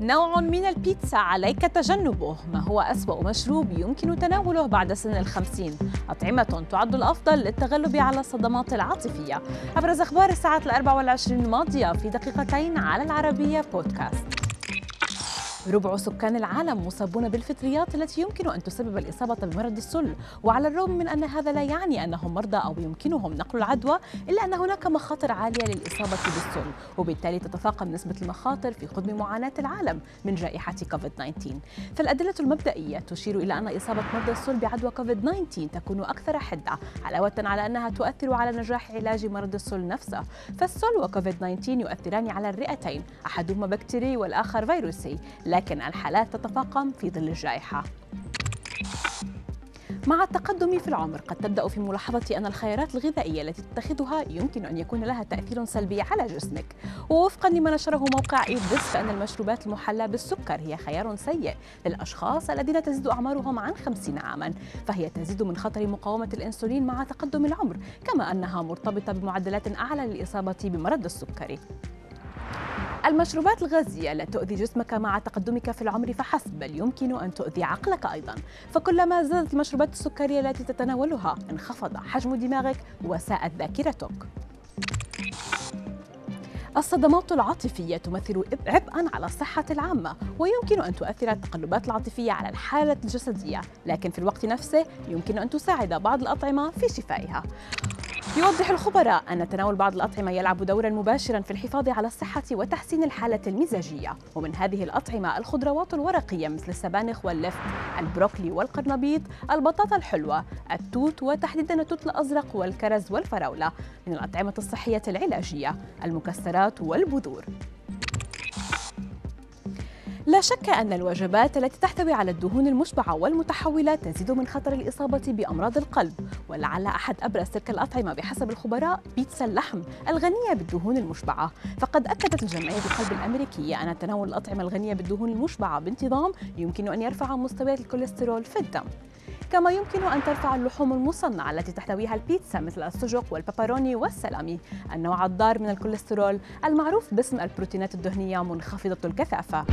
نوع من البيتزا عليك تجنبه. ما هو أسوأ مشروب يمكن تناوله بعد سن الخمسين؟ أطعمة تعد الأفضل للتغلب على الصدمات العاطفية. أبرز أخبار الساعات الأربع والعشرين الماضية في دقيقتين على العربية بودكاست. ربع سكان العالم مصابون بالفطريات التي يمكن أن تسبب الإصابة بمرض السل. وعلى الرغم من أن هذا لا يعني أنهم مرضى أو يمكنهم نقل العدوى إلا أن هناك مخاطر عالية للإصابة بالسل. وبالتالي تتفاقم نسبة المخاطر في خضم معاناة العالم من جائحة كوفيد 19 فالأدلة المبدئية تشير إلى أن إصابة مرضى السل بعدوى كوفيد 19 تكون أكثر حدة علاوة على أنها تؤثر على نجاح علاج مرض السل نفسه. فالسل وكوفيد 19 يؤثران على الرئتين أحدهما بكتيري والآخر فيروسي. لكن الحالات تتفاقم في ظل الجائحة. مع التقدم في العمر قد تبدأ في ملاحظة أن الخيارات الغذائية التي تتخذها يمكن أن يكون لها تأثير سلبي على جسمك. ووفقا لما نشره موقع إيدس فإن المشروبات المحلى بالسكر هي خيار سيء للأشخاص الذين تزيد أعمارهم عن 50 عاما. فهي تزيد من خطر مقاومة الأنسولين مع تقدم العمر كما أنها مرتبطة بمعدلات أعلى للإصابة بمرض السكري. المشروبات الغازية لا تؤذي جسمك مع تقدمك في العمر فحسب بل يمكن أن تؤذي عقلك أيضا. فكلما زادت المشروبات السكرية التي تتناولها انخفض حجم دماغك وساءت ذاكرتك. الصدمات العاطفية تمثل عبئا على الصحة العامة ويمكن أن تؤثر التقلبات العاطفية على الحالة الجسدية. لكن في الوقت نفسه يمكن أن تساعد بعض الأطعمة في شفائها. يوضح الخبراء أن تناول بعض الأطعمة يلعب دورا مباشرا في الحفاظ على الصحة وتحسين الحالة المزاجية. ومن هذه الأطعمة الخضروات الورقية مثل السبانخ واللفت البروكلي والقرنبيط البطاطا الحلوة التوت وتحديدا التوت الأزرق والكرز والفراولة من الأطعمة الصحية العلاجية المكسرات والبذور. لا شك أن الوجبات التي تحتوي على الدهون المشبعة والمتحولة تزيد من خطر الإصابة بأمراض القلب. ولعل أحد أبرز تلك الأطعمة بحسب الخبراء بيتزا اللحم الغنية بالدهون المشبعة. فقد أكدت جمعية القلب الأمريكية أن تناول الأطعمة الغنية بالدهون المشبعة بانتظام يمكن أن يرفع مستويات الكوليسترول في الدم. كما يمكن أن ترفع اللحوم المصنعة التي تحتويها البيتزا مثل السجق والباباروني والسلامي النوع الضار من الكوليسترول المعروف باسم البروتينات الدهنية منخفضة الكثافة.